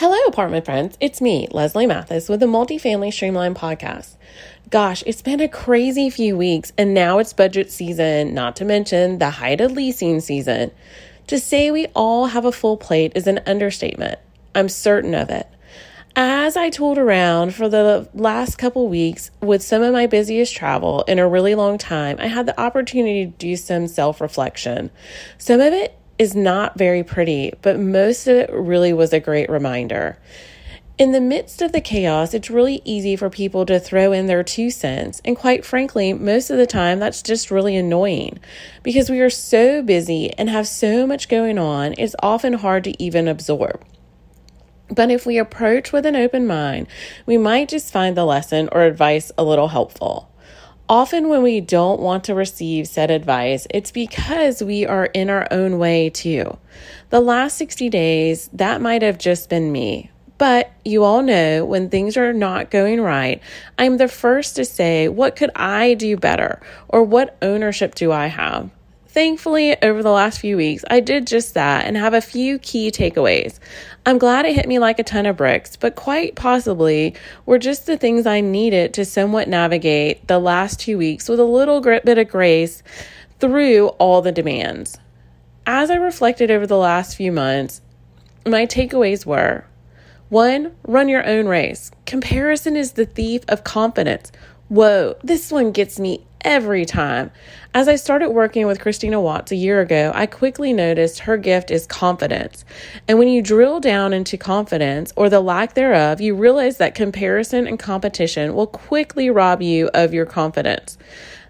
Hello, apartment friends. It's me, Leslie Mathis, with the Multifamily Streamline podcast. Gosh, it's been a crazy few weeks, and now it's budget season, not to mention the height of leasing season. To say we all have a full plate is an understatement. I'm certain of it. As I tooled around for the last couple weeks with some of my busiest travel in a really long time, I had the opportunity to do some self reflection. Some of it is not very pretty, but most of it really was a great reminder. In the midst of the chaos, it's really easy for people to throw in their two cents. And quite frankly, most of the time, that's just really annoying because we are so busy and have so much going on, it's often hard to even absorb. But if we approach with an open mind, we might just find the lesson or advice a little helpful. Often, when we don't want to receive said advice, it's because we are in our own way too. The last 60 days, that might have just been me. But you all know when things are not going right, I'm the first to say, What could I do better? Or what ownership do I have? Thankfully, over the last few weeks, I did just that and have a few key takeaways. I'm glad it hit me like a ton of bricks, but quite possibly were just the things I needed to somewhat navigate the last two weeks with a little bit of grace through all the demands. As I reflected over the last few months, my takeaways were one, run your own race. Comparison is the thief of confidence. Whoa, this one gets me every time. As I started working with Christina Watts a year ago, I quickly noticed her gift is confidence. And when you drill down into confidence or the lack thereof, you realize that comparison and competition will quickly rob you of your confidence.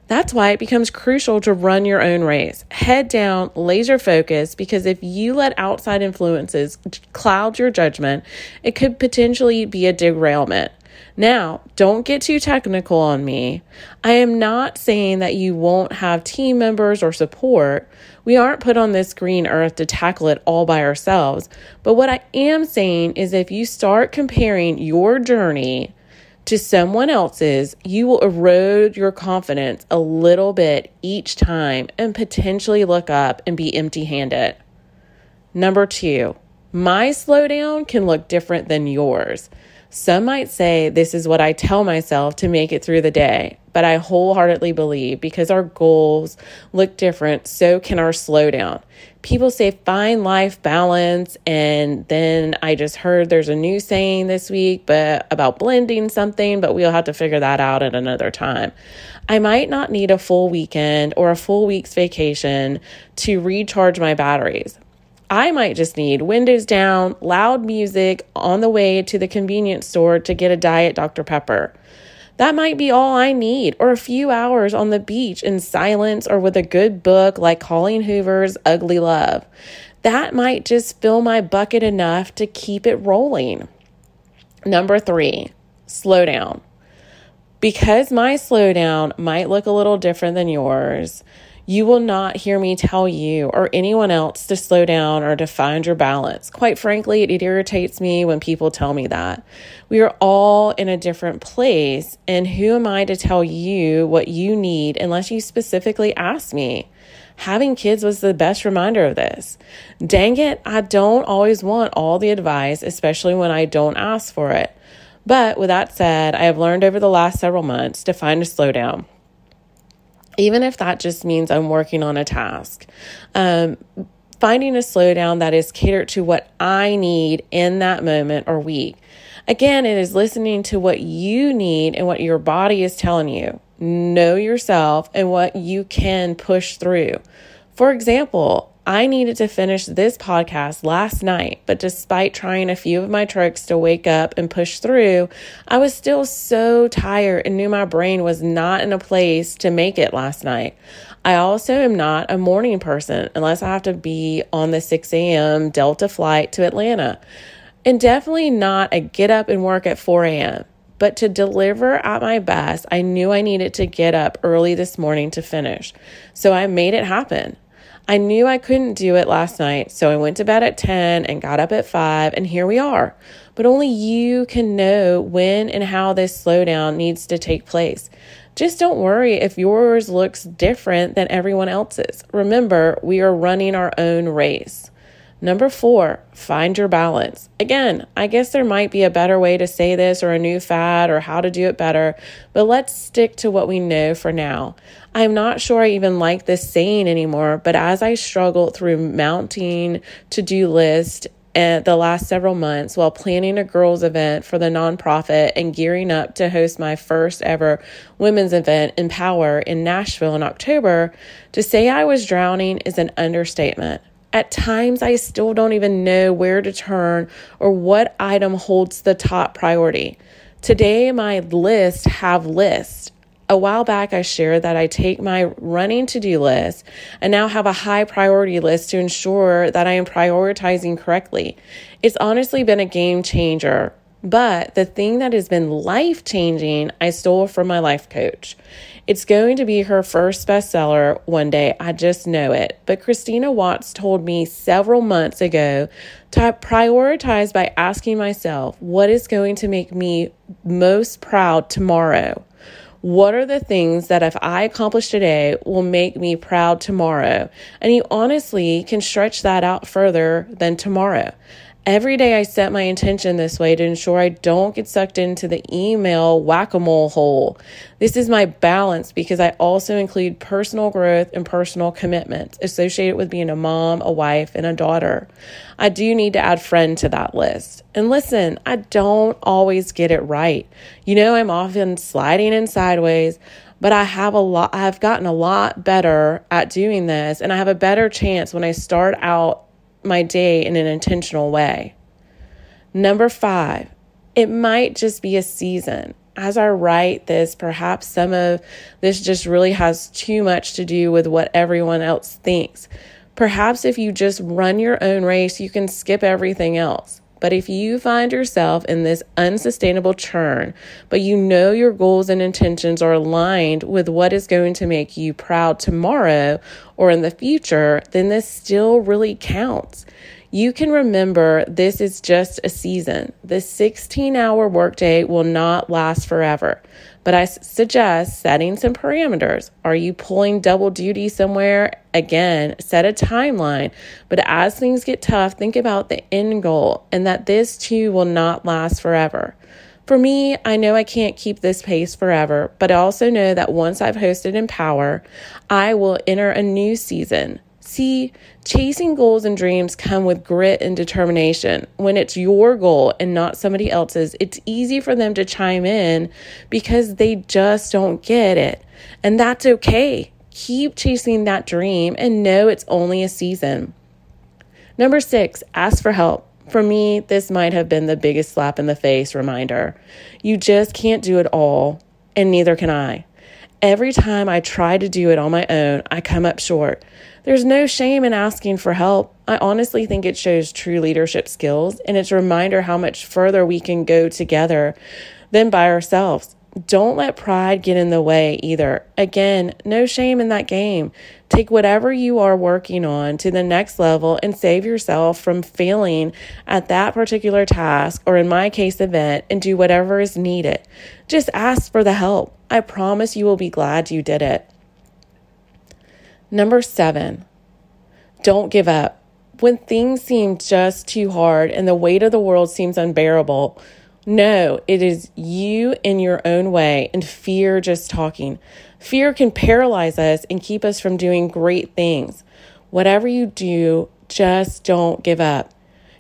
That's why it becomes crucial to run your own race. Head down, laser focus, because if you let outside influences cloud your judgment, it could potentially be a derailment. Now, don't get too technical on me. I am not saying that you won't have team members or support. We aren't put on this green earth to tackle it all by ourselves. But what I am saying is if you start comparing your journey to someone else's, you will erode your confidence a little bit each time and potentially look up and be empty handed. Number two, my slowdown can look different than yours. Some might say this is what I tell myself to make it through the day, but I wholeheartedly believe because our goals look different, so can our slowdown. People say find life balance, and then I just heard there's a new saying this week but about blending something, but we'll have to figure that out at another time. I might not need a full weekend or a full week's vacation to recharge my batteries. I might just need windows down, loud music on the way to the convenience store to get a Diet Dr. Pepper. That might be all I need, or a few hours on the beach in silence or with a good book like Colleen Hoover's Ugly Love. That might just fill my bucket enough to keep it rolling. Number three, slow down. Because my slowdown might look a little different than yours, you will not hear me tell you or anyone else to slow down or to find your balance. Quite frankly, it irritates me when people tell me that. We are all in a different place, and who am I to tell you what you need unless you specifically ask me? Having kids was the best reminder of this. Dang it, I don't always want all the advice, especially when I don't ask for it. But with that said, I have learned over the last several months to find a slowdown even if that just means I'm working on a task. Um, finding a slowdown that is catered to what I need in that moment or week. Again, it is listening to what you need and what your body is telling you. Know yourself and what you can push through. For example, I needed to finish this podcast last night, but despite trying a few of my tricks to wake up and push through, I was still so tired and knew my brain was not in a place to make it last night. I also am not a morning person unless I have to be on the 6 a.m. Delta flight to Atlanta, and definitely not a get up and work at 4 a.m. But to deliver at my best, I knew I needed to get up early this morning to finish. So I made it happen. I knew I couldn't do it last night, so I went to bed at 10 and got up at 5, and here we are. But only you can know when and how this slowdown needs to take place. Just don't worry if yours looks different than everyone else's. Remember, we are running our own race. Number four, find your balance. Again, I guess there might be a better way to say this or a new fad or how to do it better, but let's stick to what we know for now. I'm not sure I even like this saying anymore, but as I struggled through mounting to do list and the last several months while planning a girls' event for the nonprofit and gearing up to host my first ever women's event, EmpowHER, in Nashville in October, to say I was drowning is an understatement. At times, I still don't even know where to turn or what item holds the top priority. Today, my list have lists. A while back, I shared that I take my running to do list and now have a high priority list to ensure that I am prioritizing correctly. It's honestly been a game changer. But the thing that has been life changing, I stole from my life coach. It's going to be her first bestseller one day. I just know it. But Christina Watts told me several months ago to prioritize by asking myself, what is going to make me most proud tomorrow? What are the things that if I accomplish today will make me proud tomorrow? And you honestly can stretch that out further than tomorrow. Every day I set my intention this way to ensure I don't get sucked into the email whack a mole hole. This is my balance because I also include personal growth and personal commitments associated with being a mom, a wife, and a daughter. I do need to add friend to that list. And listen, I don't always get it right. You know, I'm often sliding in sideways but I have a lot I've gotten a lot better at doing this and I have a better chance when I start out my day in an intentional way. Number five, it might just be a season. As I write this, perhaps some of this just really has too much to do with what everyone else thinks. Perhaps if you just run your own race, you can skip everything else. But if you find yourself in this unsustainable churn, but you know your goals and intentions are aligned with what is going to make you proud tomorrow or in the future, then this still really counts. You can remember this is just a season. The 16 hour workday will not last forever. But I suggest setting some parameters. Are you pulling double duty somewhere? Again, set a timeline. But as things get tough, think about the end goal and that this too will not last forever. For me, I know I can't keep this pace forever, but I also know that once I've hosted EmpowHER, I will enter a new season. See, chasing goals and dreams come with grit and determination. When it's your goal and not somebody else's, it's easy for them to chime in because they just don't get it. And that's okay. Keep chasing that dream and know it's only a season. Number six, ask for help. For me, this might have been the biggest slap in the face reminder. You just can't do it all, and neither can I. Every time I try to do it on my own, I come up short. There's no shame in asking for help. I honestly think it shows true leadership skills and it's a reminder how much further we can go together than by ourselves. Don't let pride get in the way either. Again, no shame in that game. Take whatever you are working on to the next level and save yourself from failing at that particular task, or in my case, event, and do whatever is needed. Just ask for the help. I promise you will be glad you did it. Number seven, don't give up. When things seem just too hard and the weight of the world seems unbearable, no, it is you in your own way and fear just talking. Fear can paralyze us and keep us from doing great things. Whatever you do, just don't give up.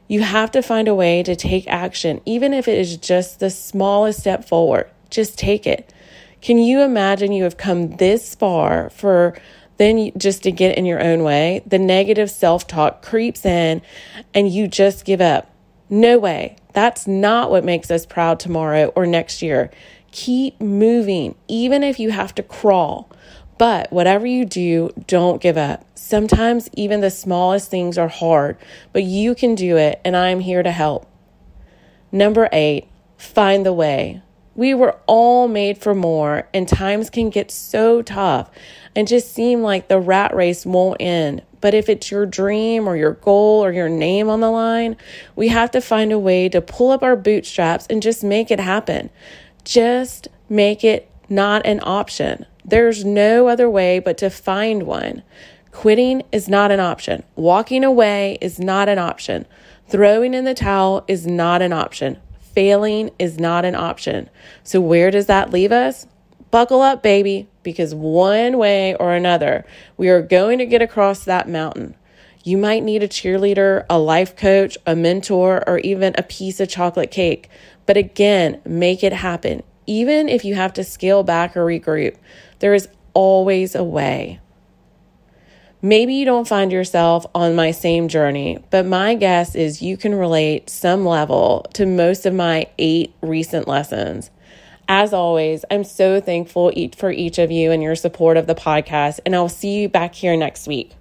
You have to find a way to take action, even if it is just the smallest step forward. Just take it. Can you imagine you have come this far for then just to get in your own way? The negative self talk creeps in and you just give up. No way. That's not what makes us proud tomorrow or next year. Keep moving, even if you have to crawl. But whatever you do, don't give up. Sometimes even the smallest things are hard, but you can do it, and I'm here to help. Number eight, find the way. We were all made for more, and times can get so tough and just seem like the rat race won't end. But if it's your dream or your goal or your name on the line, we have to find a way to pull up our bootstraps and just make it happen. Just make it not an option. There's no other way but to find one. Quitting is not an option. Walking away is not an option. Throwing in the towel is not an option. Failing is not an option. So, where does that leave us? Buckle up, baby, because one way or another, we are going to get across that mountain. You might need a cheerleader, a life coach, a mentor, or even a piece of chocolate cake. But again, make it happen. Even if you have to scale back or regroup, there is always a way. Maybe you don't find yourself on my same journey, but my guess is you can relate some level to most of my eight recent lessons. As always, I'm so thankful for each of you and your support of the podcast, and I'll see you back here next week.